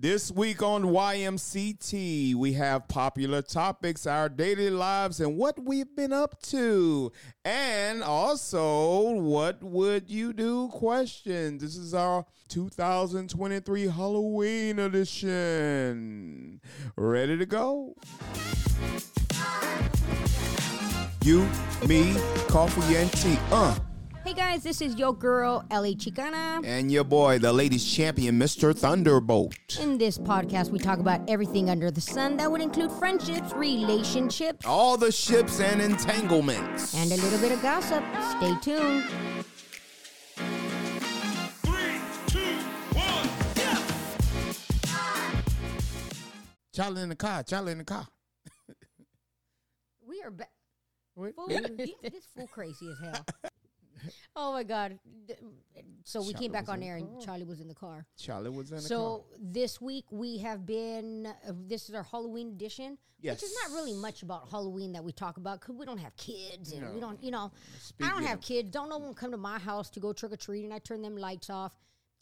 This week on YMCT, we have popular topics, our daily lives, and what we've been up to. And also, what would you do question? This is our 2023 Halloween edition. Ready to go? You, me, coffee, and tea. Uh. Hey guys, this is your girl, LA Chicana. And your boy, the ladies champion, Mr. Thunderbolt. In this podcast, we talk about everything under the sun that would include friendships, relationships, All the ships and entanglements. and a little bit of gossip. Stay tuned. Three, two, one, Charlie in the car, Charlie in the car. We are back. Wait, Fool, wait. this fool crazy as hell. Oh my god! So we came back on air, and. Charlie was in the car. Charlie was in the So this week we have been. Uh, this is our Halloween edition, which is not really much about Halloween that we talk about because we don't have kids and we don't, you know, I don't have kids. Don't no one come to my house to go trick or treat and I turn them lights off.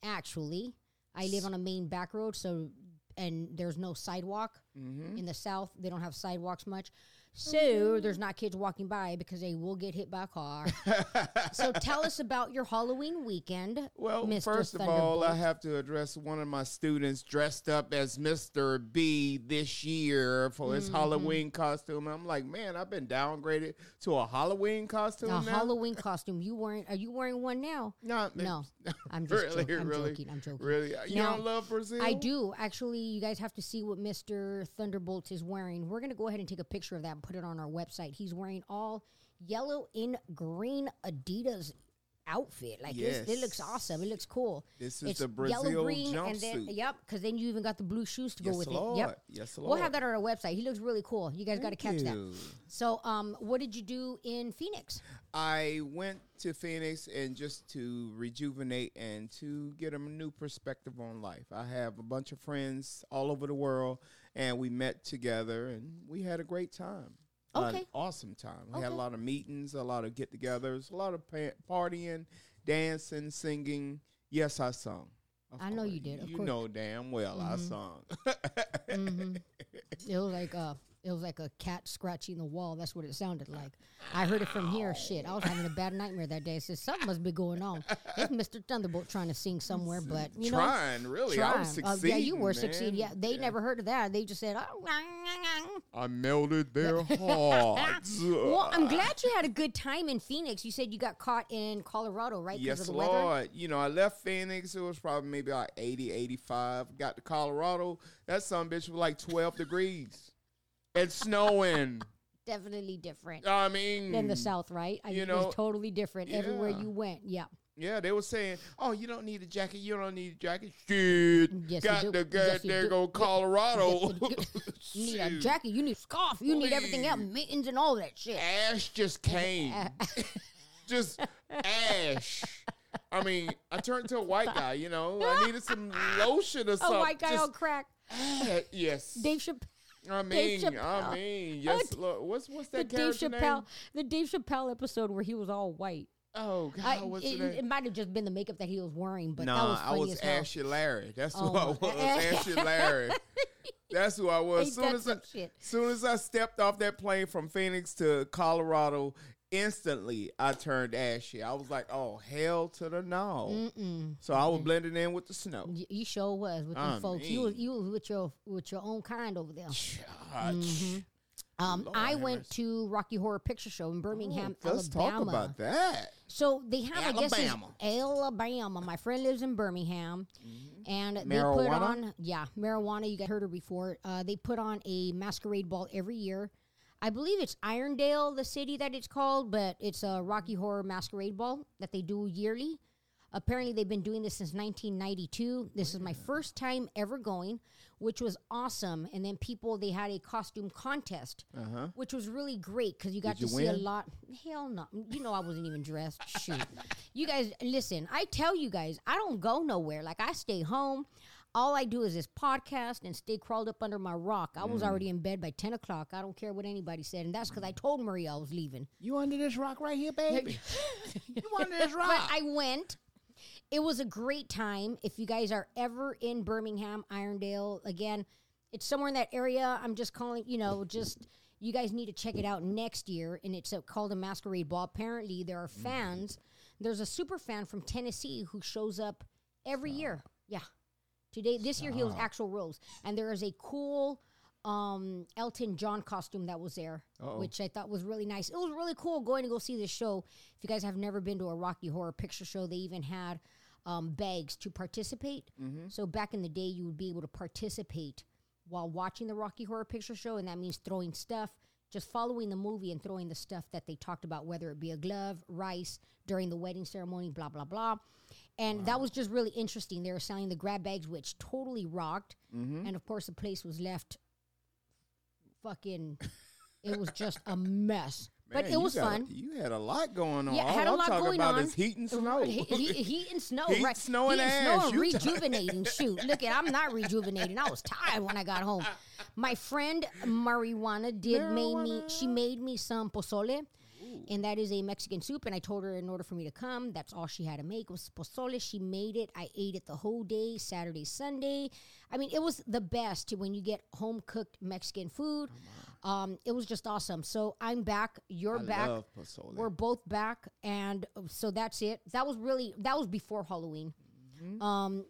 Actually, I live on a main back road, so and there's no sidewalk Mm-hmm. in the south. They don't have sidewalks much. So there's not kids walking by because they will get hit by a car. so tell us about your Halloween weekend. Well, Mr. first of all, I have to address one of my students dressed up as Mr. B this year for his Mm-hmm. Halloween costume. I'm like, man, I've been downgraded to a Halloween costume A now. Halloween costume. You wearing? Are you wearing one now? No, No, I'm just really, joking. I'm really, joking. I'm joking. Really, you Now, don't love Brazil? I do actually. You guys have to see what Mister Thunderbolt is wearing. We're gonna go ahead and take a picture of that put it on our website. He's wearing all yellow and green Adidas outfit. Like it's- it looks awesome. It looks cool. This is it's the Brazil yellow green and then yep, because then you even got the blue shoes to go Yes, with Lord. it. Yep. Yes, Lord. We'll have that on our website. He looks really cool. You guys got to catch that. So, um, what did you do in Phoenix? I went to Phoenix and just to rejuvenate and to get a new perspective on life. I have a bunch of friends all over the world, and we met together and we had a great time. Okay. An awesome time. We had a lot of meetings, a lot of get togethers, a lot of pa- partying, dancing, singing. Yes, I sung. Of I know you did, of you course. know damn well I sung. hmm It was like a, it was like a cat scratching the wall. That's what it sounded like. I heard it from here. Shit, I was having a bad nightmare that day. I said something must be going on. It's Mister Thunderbolt trying to sing somewhere, but you know, trying, really. I was trying. Uh, succeeding. yeah, you were man. succeeding. Yeah, they never heard of that. They just said, oh. I melted their hearts. Well, I'm glad you had a good time in Phoenix. You said you got caught in Colorado, right? Yes, of the weather. Lord. You know, I left Phoenix. It was probably maybe like 80, 85. Got to Colorado. That some bitch was like 12 degrees. It's snowing. Definitely different I mean, than the South, right? I you it know, was totally different everywhere yeah. you went. Yeah. yeah, they were saying, oh, you don't need a jacket. You don't need a jacket. Shit. Yes, you got do. Yes, you there, go Colorado. You need a Shoot. jacket. You need a scarf. You need everything else, mittens and all that shit. Ash just came. just ash. I mean, I turned to a white guy, you know. I needed some lotion or A something. white guy Just on crack. ash. Yes. Dave Chappelle. I mean, Chappelle. I mean, yes. Look, what's what's The that Dave character Chappelle, name? the Dave Chappelle episode where he was all white. Oh God, I, what's it, it might have just been the makeup that he was wearing, but nah, that was I was as hell. Ashy Larry. That's Oh, who I was. Ashy Larry. That's who I was. Soon as I, soon as I stepped off that plane from Phoenix to Colorado, instantly I turned ashy. I was like, "Oh hell to the no!" Mm-mm. So I was blending in with the snow. Y- You sure was with I them folks. You was, you was with your with your own kind over there. Gosh. Um, I went to Rocky Horror Picture Show in Birmingham, Oh, Let's Alabama. talk about that. So they have, I guess, Alabama. Alabama. My friend lives in Birmingham, and they put on, yeah, marijuana. You guys heard her before. Uh, they put on a masquerade ball every year. I believe it's Irondale, the city that it's called, but it's a Rocky Horror Masquerade Ball that they do yearly. Apparently, they've been doing this since 1992. This is my first time ever going, which was awesome. And then people, they had a costume contest, Uh-huh. which was really great because you got Did to you see a lot. Hell no. You know, I wasn't even dressed. Shoot. You guys, listen, I tell you guys, I don't go nowhere. Like, I stay home. All I do is this podcast and stay crawled up under my rock. I Mm. was already in bed by 10 o'clock. I don't care what anybody said. And that's because I told Maria I was leaving. You under this rock right here, baby? you under this But rock? I went it was a great time. If you guys are ever in Birmingham, Irondale, again, it's somewhere in that area. I'm just calling, you know, just you guys need to check it out next year. And it's uh called a masquerade ball. Apparently, there are fans. There's a super fan from Tennessee who shows up every year. Yeah. Today, this year, he was actual rules. And there is a cool um, Elton John costume that was there, Uh-oh. which I thought was really nice. It was really cool going to go see this show. If you guys have never been to a Rocky Horror Picture Show, they even had um, bags to participate. So back in the day, you would be able to participate while watching the Rocky Horror Picture Show, and that means throwing stuff, just following the movie and throwing the stuff that they talked about, whether it be a glove, rice during the wedding ceremony, blah blah blah. And that was just really interesting. They were selling the grab bags, which totally rocked, mm-hmm. and of course the place was left fucking. It was just a mess, but it was fun. You had a lot going on. Yeah, All had a I'm lot talking going about on. is heat and snow. He- he- heat and snow, Heat, right? snow, and heat ash. and rejuvenating. Shoot, look at I'm not rejuvenating. I was tired when I got home. My friend Marijuana did made me. She made me some pozole. And that is a Mexican soup. And I told her in order for me to come, that's all she had to make was pozole. She made it. I ate it the whole day, Saturday, Sunday. I mean, it was the best when you get home cooked Mexican food. Um, it was just awesome. So I'm back. You're I back. We're both back, and uh, so that's it. That was really that was before Halloween. Mm-hmm. Um,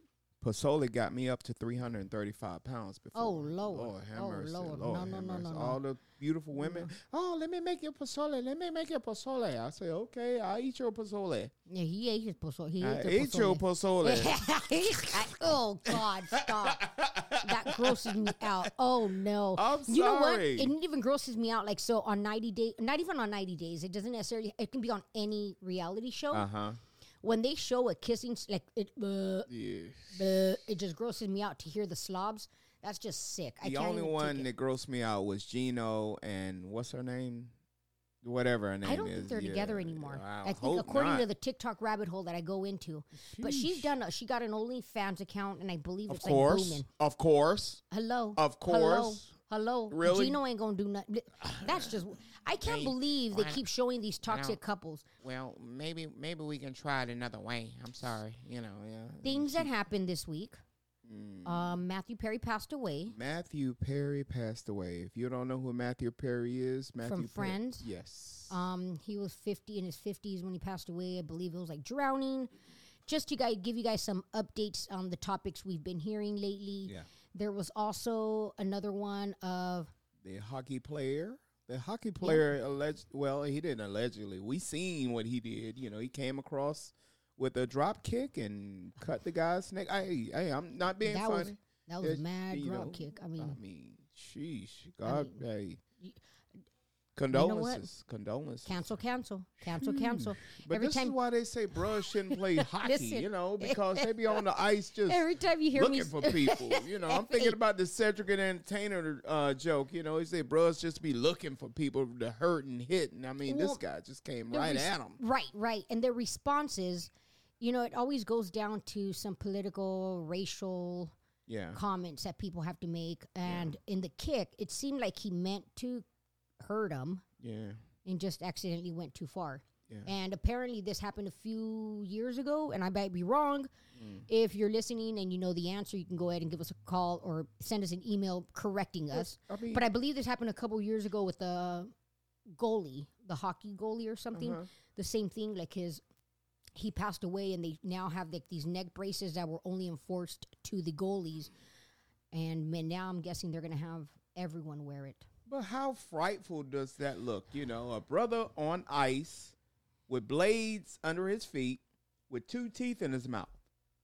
Pozole got me up to 335 pounds before. Oh, Lord. Lord have Oh, mercy. Lord. Lord No, no, no, no, no. All the beautiful women. Oh, let me make your pozole. Let me make your pozole. I say, okay, I'll eat your pozole. yeah, he ate his pozole. He I ate your pozole. oh God! Stop. that grosses me out. Oh no! I'm You know what? It even grosses me out. Like so, on ninety days, not even on ninety days. It doesn't necessarily. It can be on any reality show. Uh huh. When they show a kissing, like it, uh, Yeah. uh, it just grosses me out to hear the slobs. That's just sick. I The only one that grossed me out was Gino and what's her name? Whatever her name is. I don't think they're Yeah, together anymore. I I think according not. to the TikTok rabbit hole that I go into, but she's done. A, she got an OnlyFans account, and I believe Of it's like course. booming. Of course. Hello, Of course. Hello, Hello, really? Gino ain't gonna do nothing. That's just. I can't Hey, believe they keep showing these toxic couples. Well, maybe maybe we can try it another way. I'm sorry. You know, yeah. Things that happened this week. Mm. Um, Matthew Perry passed away. Matthew Perry passed away. If you don't know who Matthew Perry is, Matthew Perry- Friends? Yes. Um, he was 50 in his 50s when he passed away. I believe it was like drowning. Just to guys, give you guys some updates on the topics we've been hearing lately. Yeah. There was also another one of the hockey player. The hockey player alleged. Well, he didn't allegedly. We seen what he did. You know, he came across with a drop kick and cut the guy's neck. Hey, hey, I'm not being that was funny. that was It's- mad drop know, kick. I mean, I mean, sheesh, God, hey. Condolences, condolences. cancel, cancel, cancel, cancel. But every this time, is why they say bros shouldn't play hockey, Listen. you know, because they be on the ice just every time you hear me, looking for people. You know, I'm thinking about the Cedric the Entertainer uh, joke. You know, he said bros just be looking for people to hurt and hit. And I mean, Well, this guy just came right res- at him. Right, right. And their responses, you know, it always goes down to some political, racial Yeah. comments that people have to make. And in the kick, it seemed like he meant to hurt him Yeah. and just accidentally went too far. Yeah. And apparently, this happened a few years ago, and I might be wrong. Mm. If you're listening and you know the answer, you can go ahead and give us a call or send us an email correcting us. I mean, But I believe this happened a couple years ago with the goalie, the hockey goalie or something. Uh-huh. The same thing, like his, he passed away, and they now have like these neck braces that were only enforced to the goalies. And man, now I'm guessing they're gonna have everyone wear it. But how frightful does that look? You know, a brother on ice with blades under his feet with two teeth in his mouth.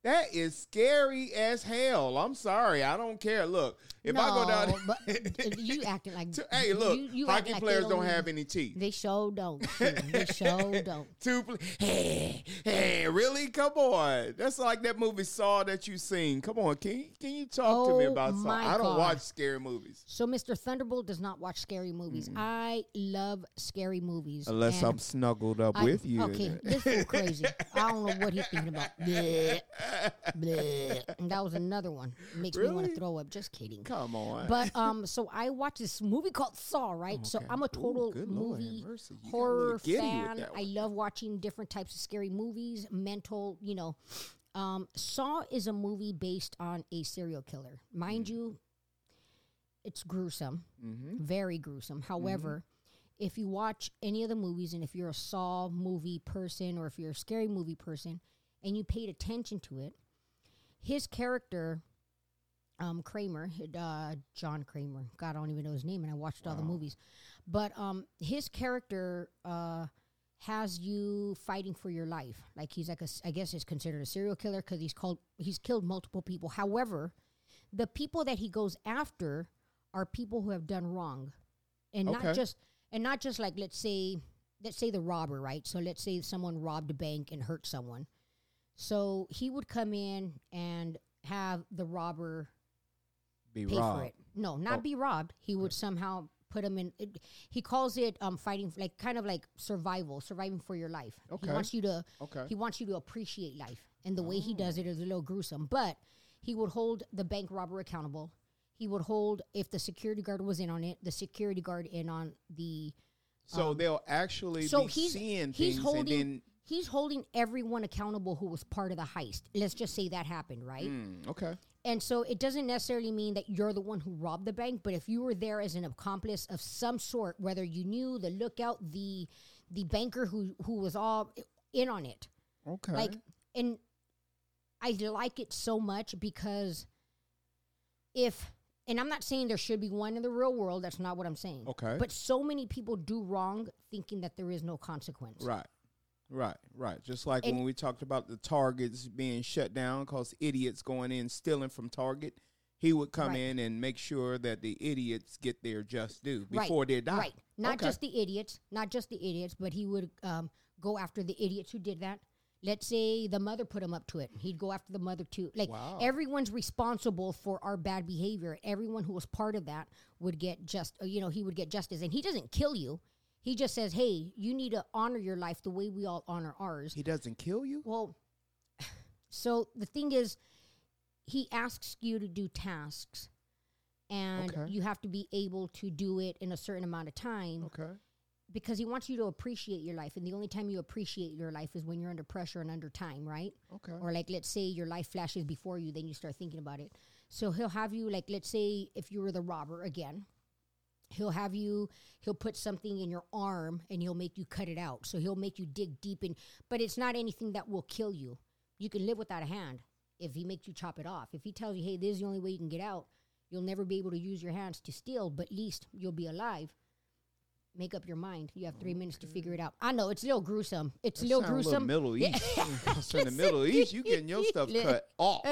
That is scary as hell. I'm sorry. I don't care. Look, if I go down No, but you acting like To- hey, look, you, you hockey like players don't even- have any teeth. They show don't. shoot. they show don't. Two, pl- hey, hey, really? Come on, that's like that movie Saw that you seen. Come on, can you, can you talk to me Oh about Saw? I don't God. watch scary movies So Mr. Thunderbolt does not watch scary movies. Mm. I love scary movies. unless I'm snuggled up I- with you. Okay, this is crazy. I don't know what he's thinking about. Bleh, bleh. And that was another one. Makes me want to throw up. Just kidding. Come on, But um, so I watched this movie called Saw, right? So I'm a total have movie mercy. You got a horror little giddy with fan. I love watching different types of scary movies, mental, you know, Um, Saw is a movie based on a serial killer. Mind you, it's gruesome, Mm-hmm. very gruesome. However, if you watch any of the movies and if you're a Saw movie person or if you're a scary movie person and you paid attention to it, his character, um, Kramer, uh, John Kramer, God, I don't even know his name, and I watched all the movies, but um, his character uh, has you fighting for your life. Like he's like a, I guess is considered a serial killer because he's called he's killed multiple people. However, the people that he goes after are people who have done wrong, and Okay. not just and not just like let's say let's say the robber, right? So let's say someone robbed a bank and hurt someone. So he would come in and have the robber Be pay robbed. for it. No, not Oh. be robbed. He would somehow put him in. It, he calls it um fighting, like kind of like survival, surviving for your life. Okay. He wants you to. Okay. He wants you to appreciate life, and the way he does it is a little gruesome. But he would hold the bank robber accountable. He would hold if the security guard was in on it, the security guard in on the. So they'll actually Um, So be he's seeing he's things holding and then. He's holding everyone accountable who was part of the heist. Let's just say that happened, right? Mm, okay. And so it doesn't necessarily mean that you're the one who robbed the bank, but if you were there as an accomplice of some sort, whether you knew the lookout, the the banker who who was all in on it, Okay. like, and I like it so much because if and I'm not saying there should be one in the real world. That's not what I'm saying. Okay. But so many people do wrong thinking that there is no consequence. Right. Right, right. Just like And- when we talked about the Targets being shut down because idiots going in stealing from Target, he would come Right. in and make sure that the idiots get their just due Right, before they die. Right. Not Okay. just the idiots, not just the idiots, but he would um, go after the idiots who did that. Let's say the mother put him up to it. He'd go after the mother too. Like Wow. everyone's responsible for our bad behavior. Everyone who was part of that would get just, you know, he would get justice. And he doesn't kill you. He just says, "Hey, you need to honor your life the way we all honor ours." He doesn't kill you? Well, so the thing is, he asks you to do tasks, and Okay. you have to be able to do it in a certain amount of time Okay. because he wants you to appreciate your life. And the only time you appreciate your life is when you're under pressure and under time, right? Okay. Or like, let's say your life flashes before you, then you start thinking about it. So he'll have you, like, let's say if you were the robber again, he'll have you, he'll put something in your arm and he'll make you cut it out. So he'll make you dig deep in, but it's not anything that will kill you. You can live without a hand if he makes you chop it off. If he tells you, hey, this is the only way you can get out, you'll never be able to use your hands to steal, but at least you'll be alive. Make up your mind. You have three minutes to figure it out. I know it's a little gruesome. It's a That little sound gruesome. Middle East. In the Middle East, you getting your stuff cut off.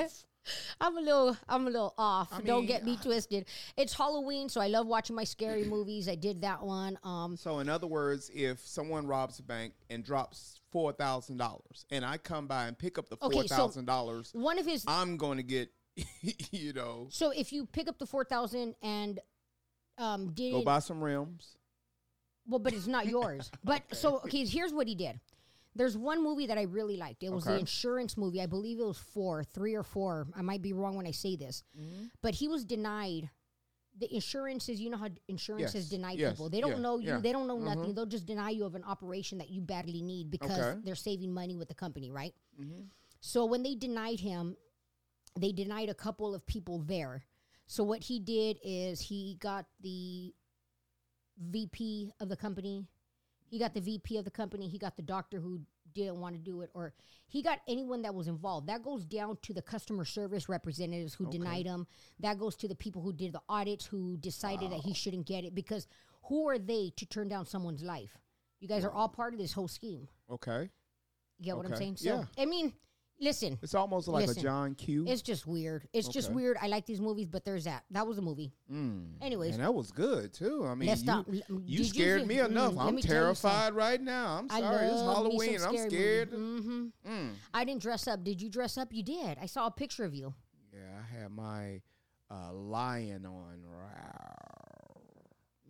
I'm a little, I'm a little off. I Don't get me twisted. It's Halloween, so I love watching my scary movies. I did that one. Um, So in other words, if someone robs a bank and drops four thousand dollars, and I come by and pick up the Okay, so- dollars, one of his. I'm going to get, you know, So if you pick up the four thousand and um, did go buy some rims. well, but it's not yours. But so okay, here's what he did. There's one movie that I really liked. It was the insurance movie. I believe it was four, three or four. I might be wrong when I say this, Mm-hmm. but he was denied. The insurances, you know how insurance has Yes, denied yes, people. They don't yeah, know you. yeah. They don't know Mhm. nothing. They'll just deny you of an operation that you badly need because Okay. they're saving money with the company, right? Mm-hmm. So when they denied him, they denied a couple of people there. So what he did is he got the VP of the company. He got the VP of the company. He got the doctor who didn't want to do it, or he got anyone that was involved. That goes down to the customer service representatives who Okay. denied him. That goes to the people who did the audits who decided that he shouldn't get it because who are they to turn down someone's life? You guys are all part of this whole scheme. Okay, You get what I'm saying? So, I mean, listen, it's almost like Listen, a John Q. it's just weird. It's just weird. I like these movies, but there's that. That was a movie. Mm. Anyways. and that was good too. I mean, you, stop. You you scared me mm, enough. I'm me tell you something. terrified right now. I'm sorry. It's love me some Halloween. I'm scared. hmm Mm. I didn't dress up. Did you dress up? You did. I saw a picture of you. Yeah, I had my uh, lion on.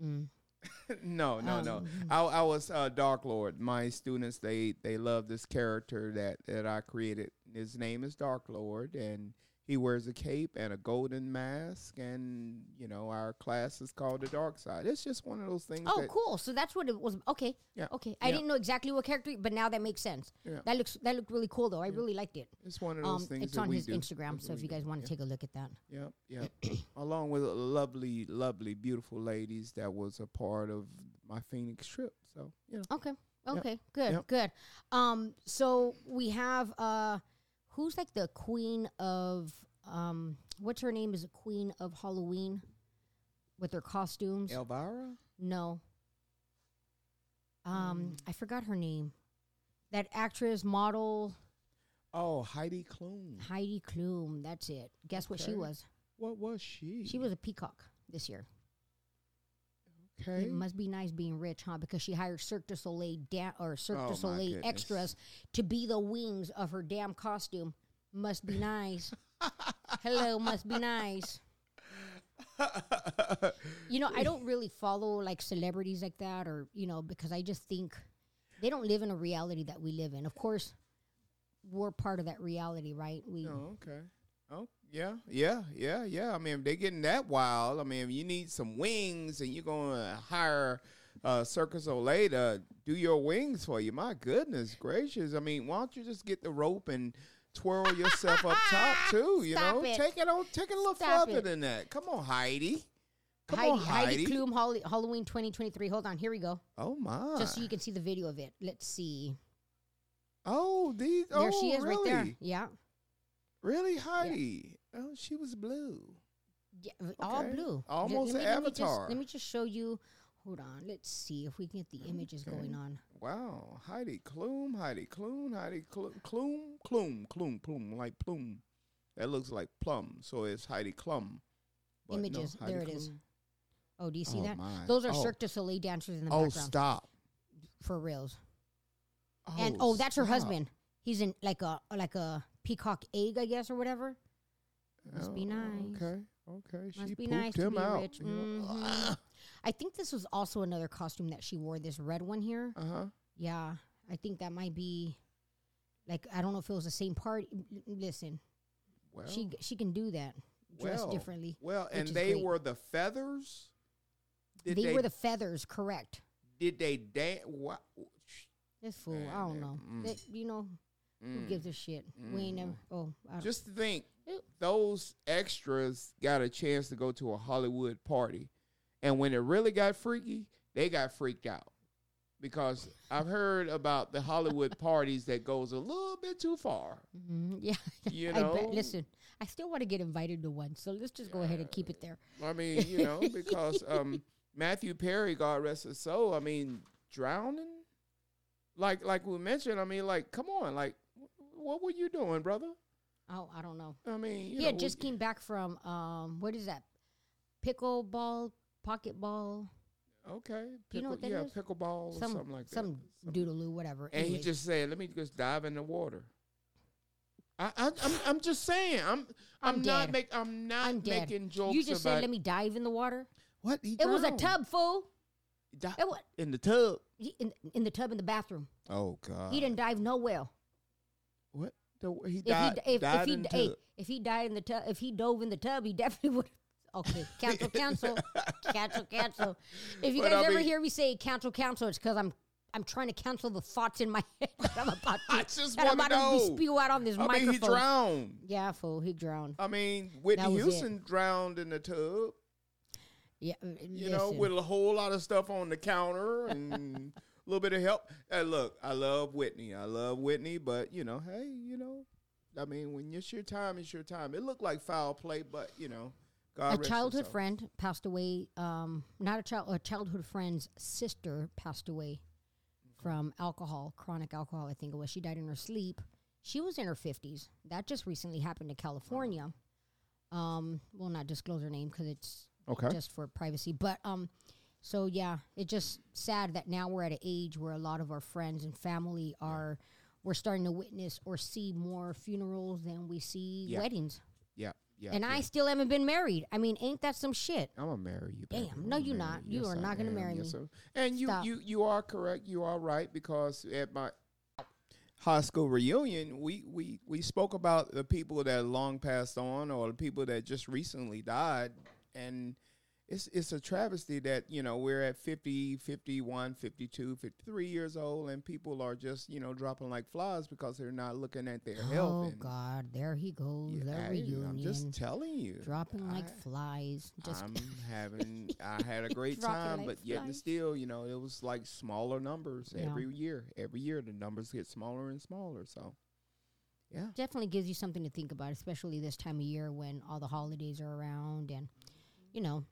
Mm. no, no, no. Um, I, I was uh, Dark Lord. My students they they love this character that that I created. His name is Dark Lord, and he wears a cape and a golden mask, and you know our class is called the Dark Side. It's just one of those things. Oh, cool. So that's what it was. Okay. Yeah. Okay. I Yeah. didn't know exactly what character, but now that makes sense. Yeah. That looks that looked really cool though. I really liked it. It's one of those Um, things. it's on his do. Instagram, so if you guys do. want to Yeah. take a look at that. Yep, yep. Along with lovely, lovely, beautiful ladies that was a part of my Phoenix trip. So, you know. Okay. Okay. Good. Yep. Good. Um. So we have uh, who's like the queen of um, what's her name? Is a queen of Halloween with her costumes? Elvira? No. Um, Mm. I forgot her name. That actress, model Oh, Heidi Klum. Heidi Klum. That's it. Guess what she Okay. was? What was she? She was a peacock this year. Okay. It must be nice being rich, huh? Because she hired Cirque du Soleil da- or Cirque Oh, du Soleil extras to be the wings of her damn costume. Must be nice. Hello, must be nice. You know, I don't really follow like celebrities like that, or you know, because I just think they don't live in a reality that we live in. Of course, we're part of that reality, right? We oh, okay. Oh, yeah, yeah, yeah, yeah. I mean, if they're getting that wild, I mean, if you need some wings and you're going to hire uh, Circus Olay to do your wings for you, my goodness gracious. I mean, why don't you just get the rope and twirl yourself up top too? You Stop know, it. take it on, take it a little Stop further it. than that. Come on, Heidi. Come Heidi, on, Heidi. Heidi Klum Hall- Halloween 2023. Hold on, here we go. Oh my! Just so you can see the video of it. Let's see. oh, these. There oh, she is really? right there. Yeah. Really, Heidi? Oh, she was blue. Yeah, v- all blue. Almost let an me- let me just- avatar. Let me just show you. Hold on. Let's see if we can get the images Okay. going on. Wow, Heidi Klum, Heidi Klum, Heidi Klum, Klum, Klum, Klum, Klum, like plume. That looks like plum, so it's Heidi Klum. But no, Images, Heidi there it is. Klum. Oh, do you see Oh, that? my. Those are oh. Cirque du Soleil dancers in the Oh, background. stop! For reals. Oh, and oh, that's her stop. husband. He's in like a like a peacock egg, I guess, or whatever. Must be Oh, nice. Okay, okay. Must she be nice to be out. rich. know. Mhm. I think this was also another costume that she wore. This red one here. Uh huh. Yeah, I think that might be. Like I don't know if it was the same part. L- Listen, Well, she she can do that. Dress well, differently. Well, and they great. were the feathers. Did they, were the feathers, correct? Did they dance? What? This fool, I don't know. mm. That- you know, who Mm. gives a shit? We ain't never. Oh, I don't- Just think, those extras got a chance to go to a Hollywood party, and when it really got freaky, they got freaked out because I've heard about the Hollywood parties that goes a little bit too far. Mhm, yeah. You I know, bet. Listen, I still want to get invited to one, so let's just go ahead and keep it there. I mean, you know, because um, Matthew Perry, God rest his soul. I mean, drowning, like like we mentioned. I mean, like, come on, like, what were you doing, brother? Oh, I don't know. I mean, He know, just we- came back from um, what is that? Pickleball, pocketball, Okay. Do you know what that yeah, is? pickleball or some something like that. some doodaloo, whatever. And he just said, "Let me just dive in the water." I, I I'm I'm just saying. I'm I'm, I'm not make I'm not I'm making jokes you just said, "Let me dive in the water." what he It was a tub, fool. He di- It was in the tub. in, in the tub in the bathroom. Oh God. he didn't dive no well. What? The, he If he if, died if he in the hey, tub. if he died in the tub, if he dove in the tub, he definitely would. Okay, cancel, cancel, cancel, cancel. If you But guys I ever mean- hear me say cancel, cancel, it's because I'm I'm trying to cancel the thoughts in my head that I'm about to, I just that I'm about know. be spew out on this I mean, microphone. he drowned. Yeah, fool, he drowned. I mean, Whitney was it. Houston drowned in the tub. Yeah, uh, You know, with a whole lot of stuff on the counter and a little bit of help. Hey, look, I love Whitney. I love Whitney, but you know, hey, you know, I mean, when it's your time, it's your time. It looked like foul play, but you know, God a childhood friend passed away. Um, not a child, a childhood friend's sister passed away from alcohol, chronic alcohol. I think it was. She died in her sleep. She was in her fifties. That just recently happened to California. Um, will not disclose her name because it's Okay. just for privacy. But um, so yeah, it's just sad that now we're at an age where a lot of our friends and family are. We're starting to witness or see more funerals than we see Yeah. weddings. Yeah, yeah. and yeah. I still haven't been married. I mean, ain't that some shit? I'm gonna marry you. Damn. baby. I'm No, gonna you're marry not. You are I not gonna am. marry Yes, me. And you, Stop. you, you are correct. You are right because at my, high school reunion, we we we spoke about the people that long passed on or the people that just recently died, and it's it's a travesty that you know we're at 50 51 52 53 years old and people are just you know dropping like flies because they're not looking at their oh, health Oh God, there he goes. Yeah, the I- reunion. i'm just telling you dropping like flies. Just I'm having I had a great time, like but yet and still, you know, it was like smaller numbers Yeah. every year. Every year the numbers get smaller and smaller. So yeah. definitely gives you something to think about, especially this time of year when all the holidays are around. And you know,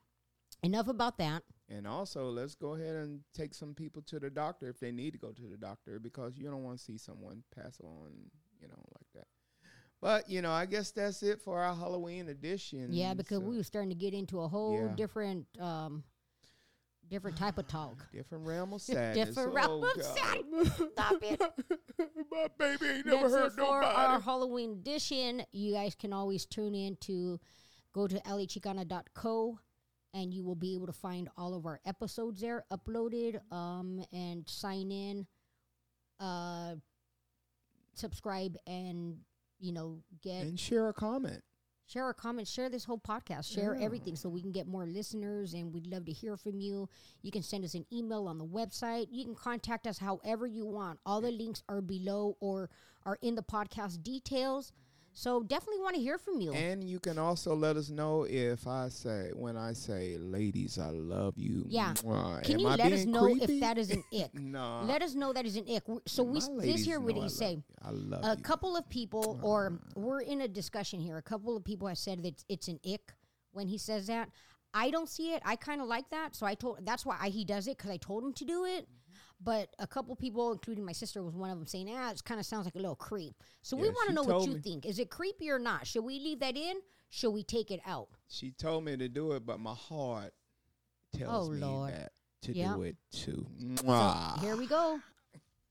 enough about that. And also let's go ahead and take some people to the doctor if they need to go to the doctor because you don't want to see someone pass on, you know, like that. But, you know, I guess that's it for our Halloween edition. Yeah, because So, we were starting to get into a whole Yeah. different, um, different type of talk. different realm of sadness. Different realm Oh, of sadness. Stop it. My baby ain't never That's it hurt for our Halloween edition. You guys can always tune in to go to lachicana.co and you will be able to find all of our episodes there uploaded um, and sign in, uh, subscribe, and you know get and share a comment. share a comment, share this whole podcast, share Yeah. everything so we can get more listeners and we'd love to hear from you. You can send us an email on the website. You can contact us however you want. All the links are below or are in the podcast details. So definitely want to hear from you. And you can also let us know if I say when I say, "Ladies, I love you." Yeah. mwah, can am you I let us know creepy? if that is an ick? no. Let us know that is an ick. So we My this here, what know did I say? I love a you. couple of people, or we're in a discussion here. A couple of people have said that it's an ick when he says that. I don't see it. I kind of like that, so I told. That's why I, he does it because I told him to do it. But a couple people, including my sister, was one of them saying, "Ah, it kind of sounds like a little creep." So we want to know what you me. think. Is it creepy or not? Should we leave that in? Should we take it out? She told me to do it, but my heart tells Oh, me Lord. that to Yeah. do it too. So here we go.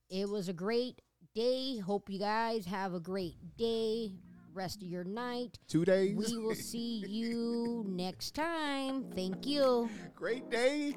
It was a great day. Hope you guys have a great day. Rest of your night. Two days. We will see you next time. Thank you. Great day.